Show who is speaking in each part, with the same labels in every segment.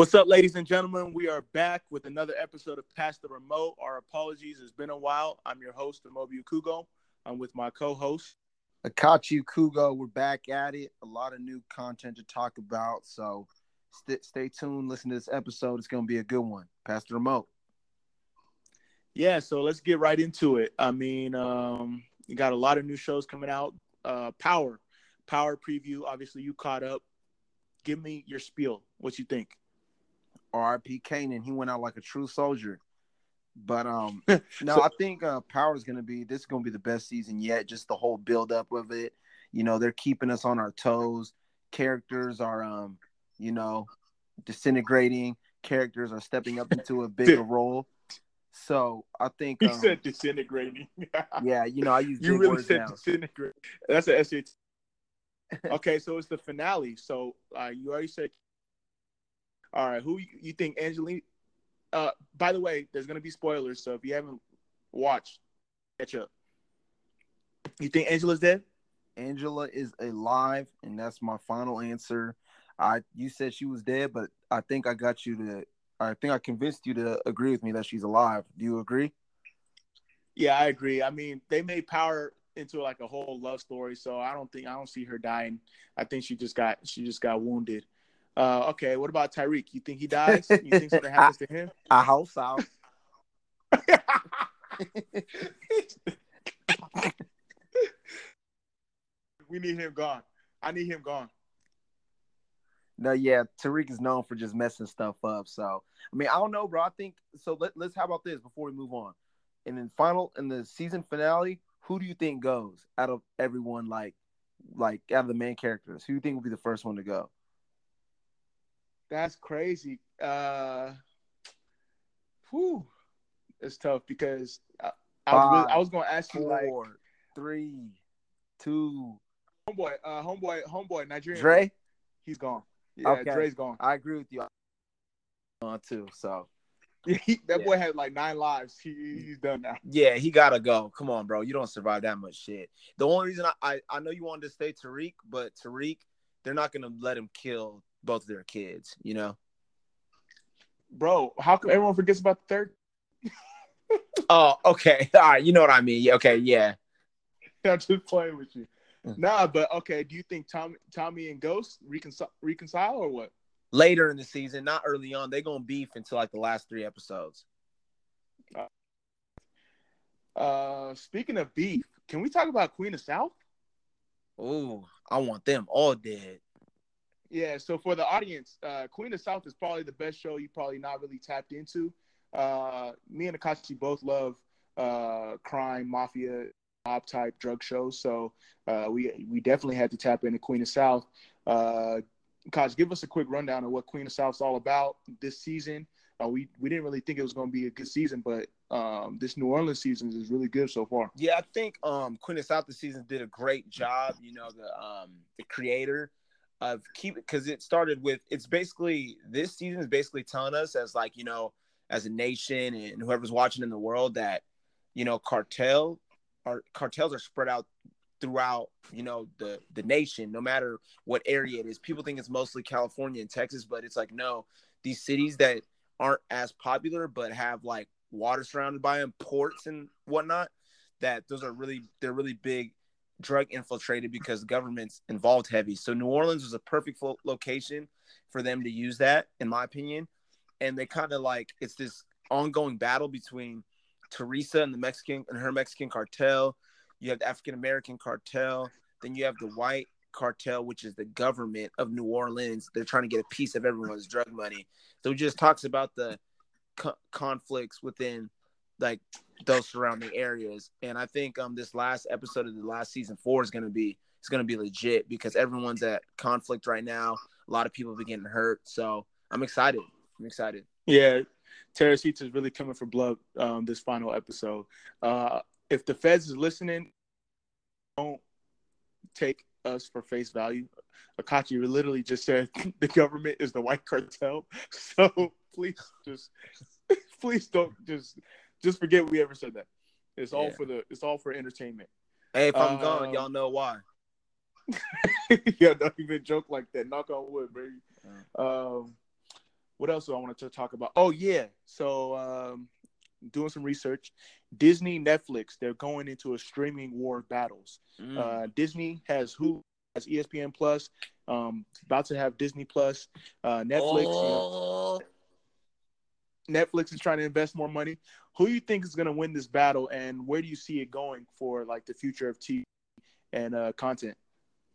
Speaker 1: What's up, ladies and gentlemen? We are back with another episode of Pass the Remote. Our apologies, it's been a while. I'm your host, Amobiu Kugo. I'm with my co-host,
Speaker 2: Akachi Kugo. We're back at it. A lot of new content to talk about. So st- stay tuned. Listen to this episode. It's going to be a good one. Pass the remote.
Speaker 1: Yeah, so let's get right into it. I mean, um, you got a lot of new shows coming out. Uh, Power, Power preview. Obviously, you caught up. Give me your spiel. What you think?
Speaker 2: R.I.P. Kanan. He went out like a true soldier. But um, no, so, I think uh, Power is going to be this is going to be the best season yet. Just the whole build up of it. You know, they're keeping us on our toes. Characters are um, you know, disintegrating. Characters are stepping up into a bigger role. So I think
Speaker 1: um, said disintegrating.
Speaker 2: yeah, you know, I use
Speaker 1: you really said now. disintegrate. That's an SAT. okay, so it's the finale. So uh, you already said. All right, who you think Angelina? Uh, by the way, there's gonna be spoilers, so if you haven't watched, catch up. You think Angela's dead?
Speaker 2: Angela is alive, and that's my final answer. I you said she was dead, but I think I got you to I think I convinced you to agree with me that she's alive. Do you agree?
Speaker 1: Yeah, I agree. I mean, they made Power into like a whole love story, so I don't think I don't see her dying. I think she just got she just got wounded. Uh, okay, what about Tariq? You think he dies? You think something happens to him?
Speaker 2: I hope so.
Speaker 1: we need him gone. I need him gone.
Speaker 2: No, yeah, Tariq is known for just messing stuff up. So, I mean, I don't know, bro. I think so. Let, let's how about this before we move on? And then final in the season finale, who do you think goes out of everyone? Like, like out of the main characters, who do you think will be the first one to go?
Speaker 1: That's crazy. Uh, whew, it's tough because I, I was really, I was going to ask you four, like
Speaker 2: three, two.
Speaker 1: Homeboy, uh, homeboy, homeboy, Nigerian.
Speaker 2: Dre,
Speaker 1: he's gone. Yeah, okay. Dre's gone.
Speaker 2: I agree with you on too. So
Speaker 1: that yeah. boy had like nine lives. He, he's done now.
Speaker 2: Yeah, he gotta go. Come on, bro. You don't survive that much shit. The only reason I, I, I know you wanted to stay Tariq, but Tariq, they're not gonna let him kill both of their kids. You know,
Speaker 1: bro. How come everyone forgets about the third?
Speaker 2: oh, okay. All right. You know what I mean. Yeah, okay. Yeah.
Speaker 1: I'm just playing with you. Nah, but okay. Do you think Tommy, Tommy and Ghost reconcile, reconcile or what?
Speaker 2: Later in the season, not early on. They're gonna beef until like the last three episodes.
Speaker 1: Uh, speaking of beef, can we talk about Queen of South?
Speaker 2: Oh, I want them all dead.
Speaker 1: Yeah, so for the audience, uh, Queen of South is probably the best show you probably not really tapped into. Uh, me and Akachi both love uh, crime, mafia, mob type drug shows. So uh, we we definitely had to tap into Queen of South. Uh, give us a quick rundown of what Queen of South's all about this season. Uh, we we didn't really think it was going to be a good season, but um, this New Orleans season is really good so far.
Speaker 2: Yeah, I think um, Queen of South this season did a great job. You know, the um, the creator of keep because it started with it's basically this season is basically telling us as like you know as a nation and whoever's watching in the world that you know cartel our cartels are spread out throughout you know the the nation no matter what area it is. People think it's mostly california and texas but it's like no these cities that aren't as popular but have like water surrounded by them ports and whatnot that those are really they're really big drug infiltrated because government's involved heavy. So new orleans was a perfect location for them to use that in my opinion. And they kind of like it's this ongoing battle between Teresa and the Mexican and her Mexican cartel. You have the African American cartel. Then you have the white cartel, which is the government of New Orleans. They're trying to get a piece of everyone's drug money. So it just talks about the co- conflicts within like those surrounding areas. And I think um this last episode of the last season four is gonna be it's gonna be legit because everyone's at conflict right now. A lot of people have been getting hurt. So I'm excited. I'm excited.
Speaker 1: Yeah, Teresita is really coming for blood um, this final episode. Uh, if the feds is listening, don't take us for face value. Akachi literally just said the government is the white cartel. So please just please don't just just forget we ever said that. It's all yeah. for the it's all for entertainment.
Speaker 2: Hey, if I'm
Speaker 1: Um,
Speaker 2: gone, y'all know why.
Speaker 1: yeah, don't even joke like that. Knock on wood, baby. Um, what else do I want to talk about? Oh yeah, so um, doing some research. Disney, Netflix, they're going into a streaming war of battles.
Speaker 2: Mm.
Speaker 1: Uh, Disney has who has ESPN Plus. Um, about to have Disney Plus. Uh, Netflix, you know,
Speaker 2: Oh.
Speaker 1: Netflix is trying to invest more money. Who you think is going to win this battle, and where do you see it going for like the future of TV and uh, content?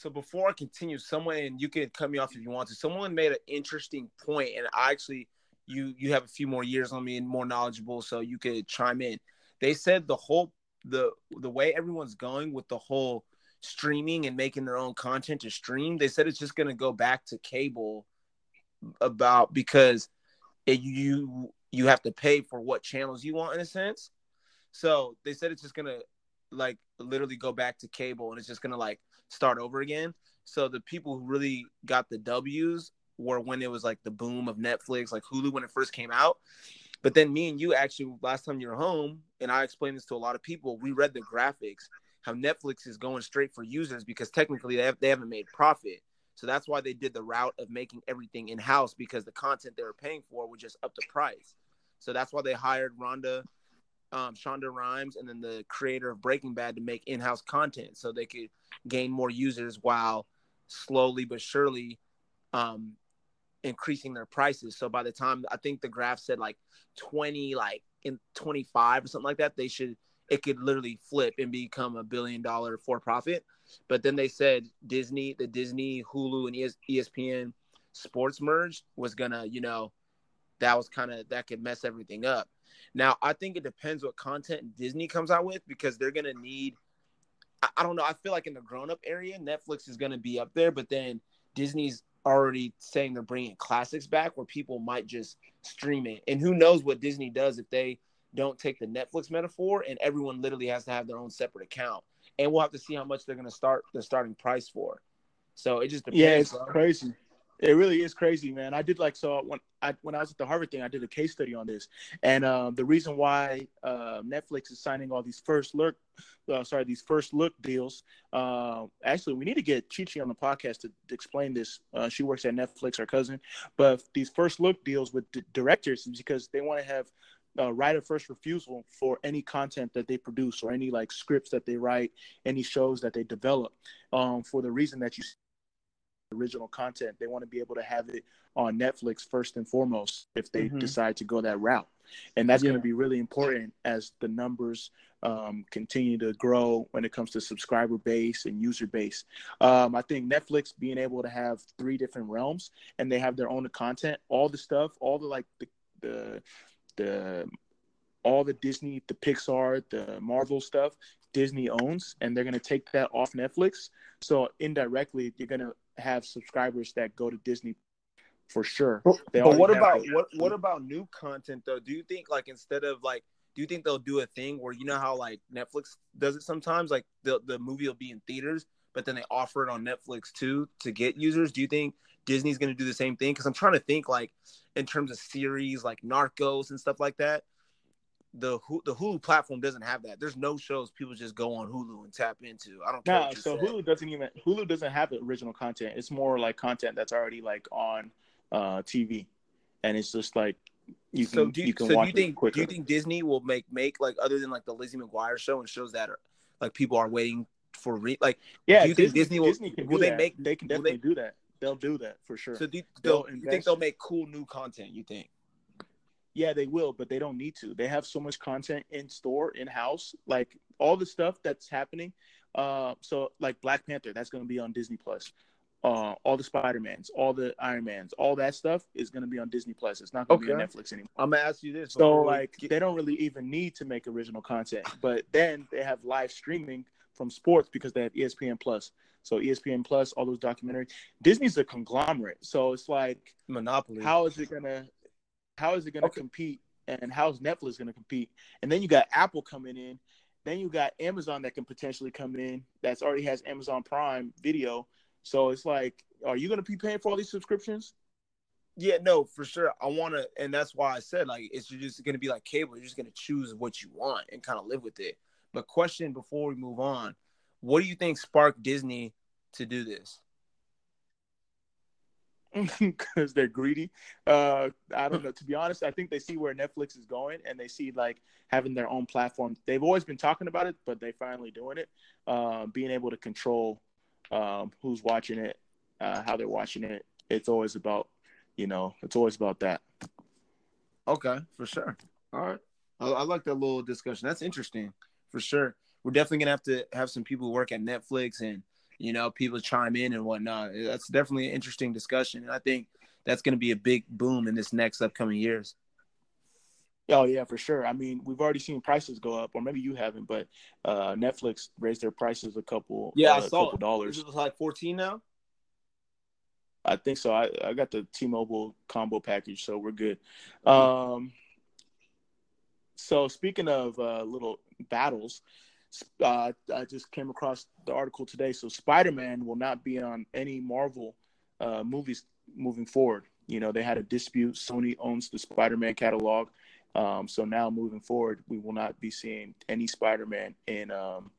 Speaker 2: So before I continue, someone and you can cut me off if you want to. Someone made an interesting point, and I actually you you have a few more years on me and more knowledgeable, so you could chime in. They said the whole the the way everyone's going with the whole streaming and making their own content to stream. They said it's just going to go back to cable about because it, you you have to pay for what channels you want in a sense. So they said it's just gonna like literally go back to cable and it's just gonna like start over again. So the people who really got the W's were when it was like the boom of Netflix, like Hulu when it first came out. But then me and you actually last time you were home, and I explained this to a lot of people. We read the graphics, how Netflix is going straight for users because technically they, have, they haven't made profit. So that's why they did the route of making everything in house because the content they were paying for would just up the price. So that's why they hired Rhonda, um, Shonda Rhimes, and then the creator of Breaking Bad to make in house content so they could gain more users while slowly but surely um, increasing their prices. So by the time I think the graph said like 20, like in 25 or something like that, they should it could literally flip and become a billion dollar for profit. But then they said Disney, the Disney, Hulu, and ES- ESPN sports merge was gonna, you know, that was kind of that could mess everything up. Now I think it depends what content Disney comes out with because they're gonna need. I, I don't know. I feel like in the grown up area, Netflix is gonna be up there, but then Disney's already saying they're bringing classics back where people might just stream it. And who knows what Disney does if they don't take the Netflix metaphor and everyone literally has to have their own separate account. And we'll have to see how much they're going to start the starting price for. So it just depends.
Speaker 1: Yeah, it's
Speaker 2: bro.
Speaker 1: crazy. It really is crazy, man. I did like so when I when I was at the Harvard thing, I did a case study on this, and um, the reason why uh, Netflix is signing all these first look, uh, sorry, these first look deals. Uh, actually, we need to get Chichi on the podcast to, to explain this. Uh, she works at Netflix, our cousin, but these first look deals with d- directors is because they want to have uh, right first refusal for any content that they produce or any like scripts that they write, any shows that they develop. Um, for the reason that you original content. They want to be able to have it on Netflix first and foremost if they
Speaker 2: Mhm.
Speaker 1: decide to go that route. And that's
Speaker 2: Yeah.
Speaker 1: going to be really important as the numbers um, continue to grow when it comes to subscriber base and user base. Um, I think Netflix being able to have three different realms and they have their own content, all the stuff, all the like the the the all the Disney, the Pixar, the Marvel stuff, Disney owns, and they're going to take that off Netflix. So indirectly, you're going to have subscribers that go to Disney for sure. They
Speaker 2: But what about what what about new content though? Do you think like instead of like do you think they'll do a thing where you know how like Netflix does it sometimes like the the movie will be in theaters but then they offer it on Netflix too to get users? Do you think Disney's going to do the same thing cuz I'm trying to think like in terms of series like Narcos and stuff like that. The the Hulu platform doesn't have that. There's no shows people just go on Hulu and tap into. I don't care.
Speaker 1: No, so
Speaker 2: say.
Speaker 1: Hulu doesn't even Hulu doesn't have the original content. It's more like content that's already like on uh, TV, and it's just like you can
Speaker 2: so do you,
Speaker 1: you can
Speaker 2: so do
Speaker 1: watch
Speaker 2: you think do you think Disney will make make like other than like the Lizzie McGuire show and shows that are like people are waiting for re- like
Speaker 1: yeah,
Speaker 2: do you think Disney will-
Speaker 1: Disney can
Speaker 2: will they
Speaker 1: that.
Speaker 2: make-
Speaker 1: They can
Speaker 2: will they-
Speaker 1: definitely do that. They'll do that for sure.
Speaker 2: so do you,
Speaker 1: They'll
Speaker 2: they'll- you think they'll make cool new content you think
Speaker 1: Yeah, they will, but they don't need to. They have so much content in store, in house, like all the stuff that's happening. Uh, so like Black Panther, that's going to be on Disney Plus. Uh, all the Spider Mans, all the Iron Mans, all that stuff is going to be on Disney Plus. It's not going to be on Netflix anymore.
Speaker 2: I'm gonna ask you this
Speaker 1: So like
Speaker 2: get-
Speaker 1: they don't really even need to make original content, but then they have live streaming from sports because they have ESPN Plus. So ESPN Plus, all those documentaries. Disney's a conglomerate, so it's like
Speaker 2: Monopoly
Speaker 1: how is it gonna how is it gonna
Speaker 2: Okay.
Speaker 1: compete and how's netflix gonna compete? And then you got apple coming in. Then you got amazon that can potentially come in that's already has amazon prime video. So it's like are you gonna be paying for all these subscriptions?
Speaker 2: Yeah no for sure. I want to and that's why I said like it's just gonna be like cable. You're just gonna choose what you want and kind of live with it. But question before we move on what do you think sparked Disney to do this?
Speaker 1: because they're greedy. Uh, I don't know. To be honest, I think they see where Netflix is going, and they see like having their own platform. They've always been talking about it, but they finally doing it. Uh, being able to control um, who's watching it, uh, how they're watching it. It's always about, you know, it's always about that.
Speaker 2: Okay, for sure. All right, I, I like that little discussion. That's interesting, for sure. We're definitely gonna have to have some people who work at Netflix and you know, people chime in and whatnot. That's definitely an interesting discussion. And I think that's going to be a big boom in this next upcoming years.
Speaker 1: Oh yeah, for sure. I mean, we've already seen prices go up, or maybe you haven't, but uh, Netflix raised their prices a couple.
Speaker 2: Yeah,
Speaker 1: uh,
Speaker 2: I saw
Speaker 1: couple dollars.
Speaker 2: Is it like fourteen now?
Speaker 1: I think so. I, I got the T-Mobile combo package, so we're good. Um, so speaking of uh, little battles, uh, I just came across the article today. So Spider Man will not be on any Marvel uh, movies moving forward. You know, they had a dispute. Sony owns the Spider Man catalog. Um, so now moving forward, we will not be seeing any Spider Man in um,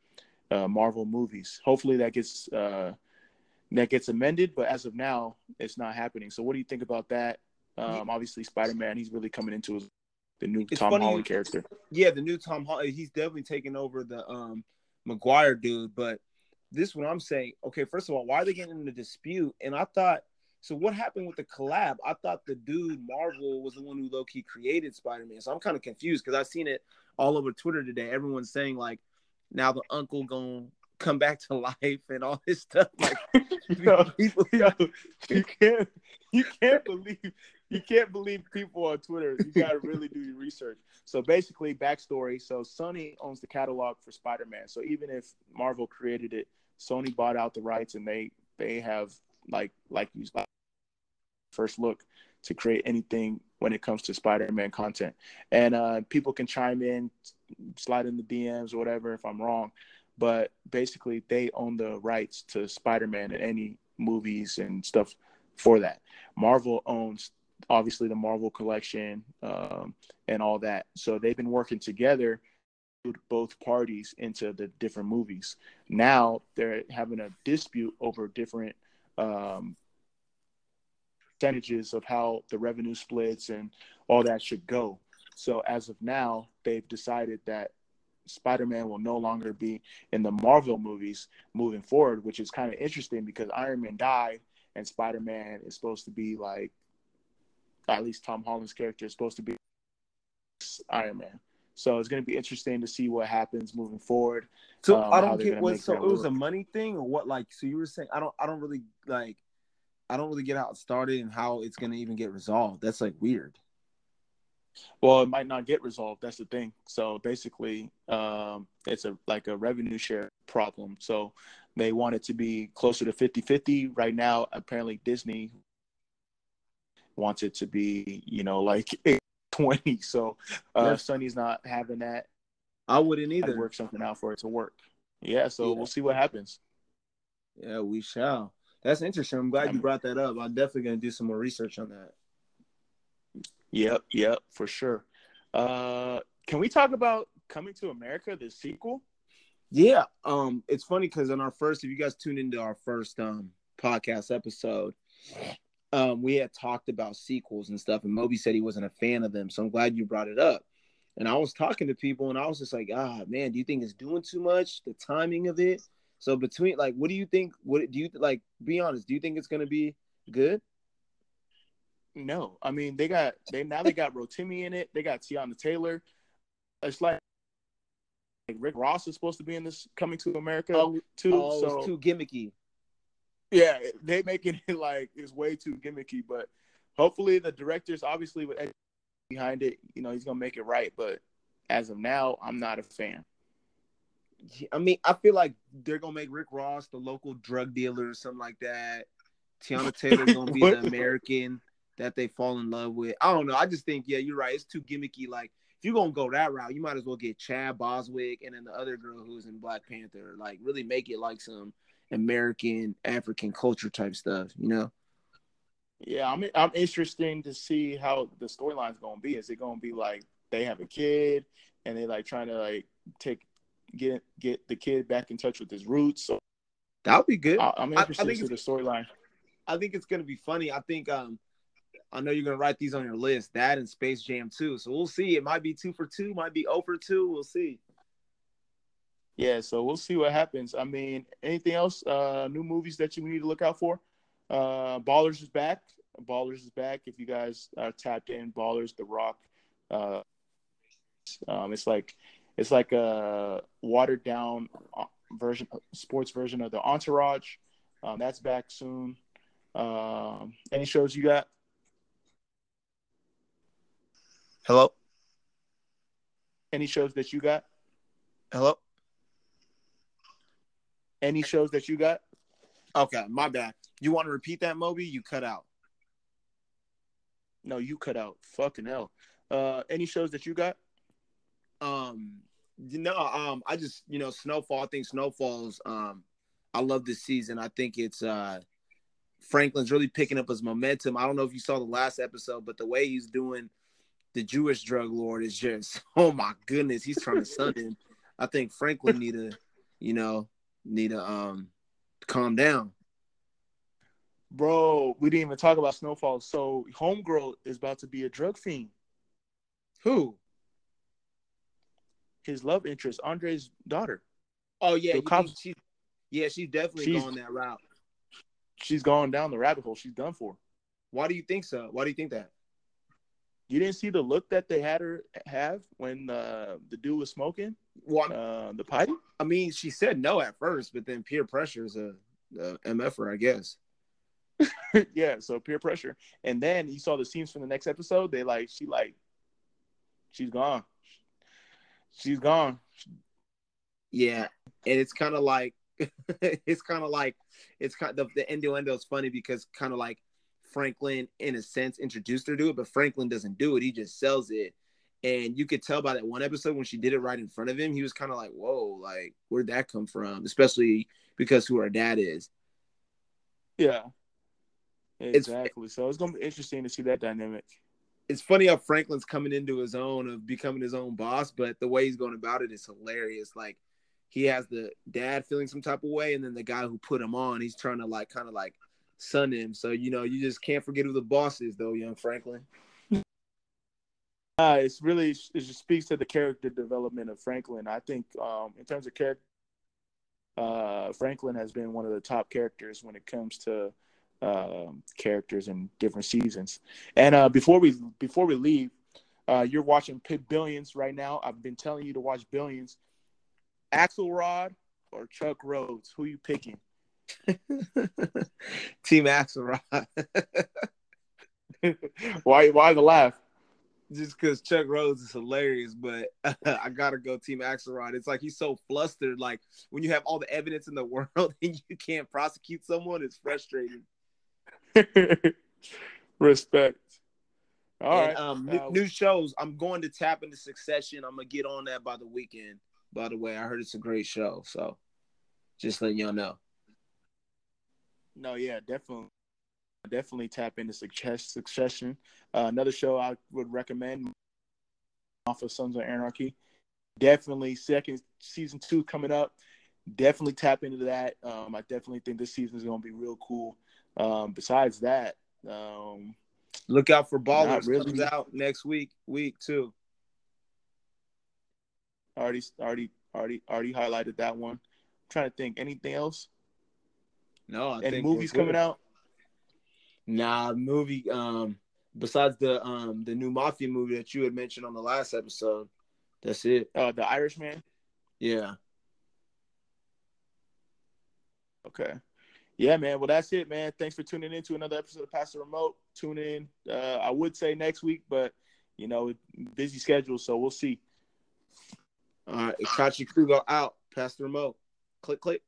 Speaker 1: uh, Marvel movies. Hopefully that gets uh, that gets amended, but as of now, it's not happening. So what do you think about that? Um, obviously, Spider Man, he's really coming into his the new it's Tom funny, Holland character.
Speaker 2: Yeah, the new Tom Holland. He's definitely taking over the um Maguire dude. But this one I'm saying, okay, first of all, why are they getting in the dispute? And I thought, so what happened with the collab? I thought the dude Marvel was the one who low key created Spider Man. So I'm kind of confused because I've seen it all over Twitter today. Everyone's saying like, now the uncle gonna come back to life and all this stuff. Like,
Speaker 1: yo, people, yo, you can't, you can't believe you can't believe people on Twitter. You got to really do your research. So basically, backstory. So Sony owns the catalog for Spider-Man. So even if Marvel created it, Sony bought out the rights, and they they have like like you first look to create anything when it comes to Spider-Man content. And uh, people can chime in, slide in the DMs or whatever if I'm wrong. But basically, they own the rights to Spider-Man and any movies and stuff for that. Marvel owns obviously the Marvel collection um, and all that. So they've been working together both parties into the different movies. Now they're having a dispute over different um, percentages of how the revenue splits and all that should go. So as of now, they've decided that Spider-Man will no longer be in the Marvel movies moving forward, which is kind of interesting because Iron Man died and Spider-Man is supposed to be like at least Tom Holland's character is supposed to be Iron Man. So it's going to be interesting to see what happens moving forward.
Speaker 2: So um, I don't get what. So it was a money thing, or what? Like, so you were saying, I don't, I don't really like, I don't really get how it started and how it's going to even get resolved. That's like weird.
Speaker 1: Well, it might not get resolved. That's the thing. So basically, um, it's a like a revenue share problem. So they want it to be closer to 50-50. Right now, apparently Disney wants it to be, you know, like 20. So uh, yeah. Sony's not having that.
Speaker 2: I wouldn't either.
Speaker 1: I'd work something out for it to work. Yeah, so yeah. we'll see what happens.
Speaker 2: Yeah, we shall. That's interesting. I'm glad you brought that up. I'm definitely gonna do some more research on that.
Speaker 1: Yep, yep, for sure. Uh, can we talk about Coming to America, the sequel?
Speaker 2: Yeah, um, it's funny because on our first, if you guys tuned into our first um podcast episode, um, we had talked about sequels and stuff, and Moby said he wasn't a fan of them. So I'm glad you brought it up. And I was talking to people, and I was just like, ah, man, do you think it's doing too much? The timing of it. So between, like, what do you think? What do you like? Be honest. Do you think it's gonna be good?
Speaker 1: No, I mean they got they now they got Rotimi in it. They got Teyana Taylor. It's like, like Rick Ross is supposed to be in this Coming to America oh, too. Oh, so
Speaker 2: too gimmicky.
Speaker 1: Yeah, they making it like it's way too gimmicky, but hopefully the directors obviously with Ed behind it, you know, he's gonna make it right. But as of now, I'm not a fan.
Speaker 2: I mean, I feel like they're gonna make Rick Ross the local drug dealer or something like that. Teyana Taylor's gonna be the American that they fall in love with. I don't know. I just think, yeah, you're right. It's too gimmicky. Like, if you're gonna go that route, you might as well get Chad Boswick and then the other girl who's in Black Panther. Like, really make it like some American African culture type stuff, you know?
Speaker 1: Yeah, I'm I'm interested to see how the storyline's gonna be. Is it gonna be like they have a kid and they like trying to like take get get the kid back in touch with his roots. So
Speaker 2: that would be good.
Speaker 1: I, am interested in the storyline.
Speaker 2: I think it's gonna be funny. I think um I know you're gonna write these on your list, that and Space Jam 2. So we'll see. It might be two for two, might be over two. We'll see.
Speaker 1: Yeah, so we'll see what happens. I mean, anything else? Uh new movies that you need to look out for? Uh Ballers is back. Ballers is back. If you guys are tapped in, Ballers, The Rock. Uh, um, it's like it's like a watered down uh, version, sports version of the Entourage. Um, that's back soon. Um, any shows you got?
Speaker 2: Hello.
Speaker 1: Any shows that you got?
Speaker 2: Hello.
Speaker 1: Any shows that you got?
Speaker 2: Okay, my bad. You want to repeat that, Moby? You cut out.
Speaker 1: No, you cut out. Fucking hell. Uh, any shows that you got?
Speaker 2: Um, you know, um, I just you know, Snowfall. I think Snowfall's. Um, I love this season. I think it's uh, Franklin's really picking up his momentum. I don't know if you saw the last episode, but the way he's doing the Jewish drug lord is just oh my goodness. He's trying to sun him. I think Franklin need to, you know, need to um calm down.
Speaker 1: Bro, we didn't even talk about Snowfall. So Homegirl is about to be a drug fiend.
Speaker 2: Who?
Speaker 1: His love interest, Andre's daughter.
Speaker 2: Oh yeah, she, yeah, she's definitely she's, going that route.
Speaker 1: She's going down the rabbit hole. She's done for.
Speaker 2: Why do you think so? Why do you think that?
Speaker 1: You didn't see the look that they had her have when uh, the dude was smoking
Speaker 2: well,
Speaker 1: uh, the pipe.
Speaker 2: I mean, she said no at first, but then peer pressure is a, a mf'er, I guess.
Speaker 1: yeah, so peer pressure. And then you saw the scenes from the next episode. They like she like she's gone. She's gone.
Speaker 2: Yeah, and it's kind of like it's kind of like it's kind of the innuendo is funny because kind of like Franklin in a sense introduced her to it, but Franklin doesn't do it. He just sells it. And you could tell by that one episode when she did it right in front of him, he was kind of like, "Whoa, like where'd that come from?" Especially because who her dad is.
Speaker 1: Yeah, Exactly. It's, so it's gonna be interesting to see that dynamic.
Speaker 2: It's funny how Franklin's coming into his own of becoming his own boss, but the way he's going about it is hilarious. Like he has the dad feeling some type of way, and then the guy who put him on, he's trying to like kind of like sun him. So you know, you just can't forget who the boss is, though, young Franklin.
Speaker 1: Uh, it's really it just speaks to the character development of Franklin. I think um, in terms of character, uh, Franklin has been one of the top characters when it comes to um, characters in different seasons. And uh, before we before we leave, uh, you're watching Pit Billions right now. I've been telling you to watch Billions. Axelrod or Chuck Rhoades, Who you picking?
Speaker 2: Team Axelrod.
Speaker 1: why? Why the laugh?
Speaker 2: Just because Chuck Rhoades is hilarious, but I gotta go Team Axelrod. It's like he's so flustered. Like when you have all the evidence in the world and you can't prosecute someone, it's frustrating.
Speaker 1: Respect. All
Speaker 2: and, right. Um, new, uh, new, shows. I'm going to tap into Succession. I'm gonna get on that by the weekend. By the way, I heard it's a great show. So, just letting y'all know.
Speaker 1: No, yeah, definitely, definitely tap into success, Succession. Uh, another show I would recommend off of Sons of Anarchy. Definitely second season two coming up. Definitely tap into that. Um, I definitely think this season is going to be real cool. Um, besides that, um,
Speaker 2: look out for Ballers really. comes out next week, week two.
Speaker 1: Already, already, already, already highlighted that one. I'm trying to think, anything else?
Speaker 2: No, I
Speaker 1: any movies coming out?
Speaker 2: Nah, movie. Um, besides the um the new mafia movie that you had mentioned on the last episode, that's it.
Speaker 1: Uh, the Irishman.
Speaker 2: Yeah.
Speaker 1: Okay. Yeah, man. Well, that's it, man. Thanks for tuning in to another episode of Pass the Remote. Tune in. Uh, I would say next week, but you know, busy schedule, so we'll see.
Speaker 2: All right, Kachi Krugo out. Pass the Remote. Click, click.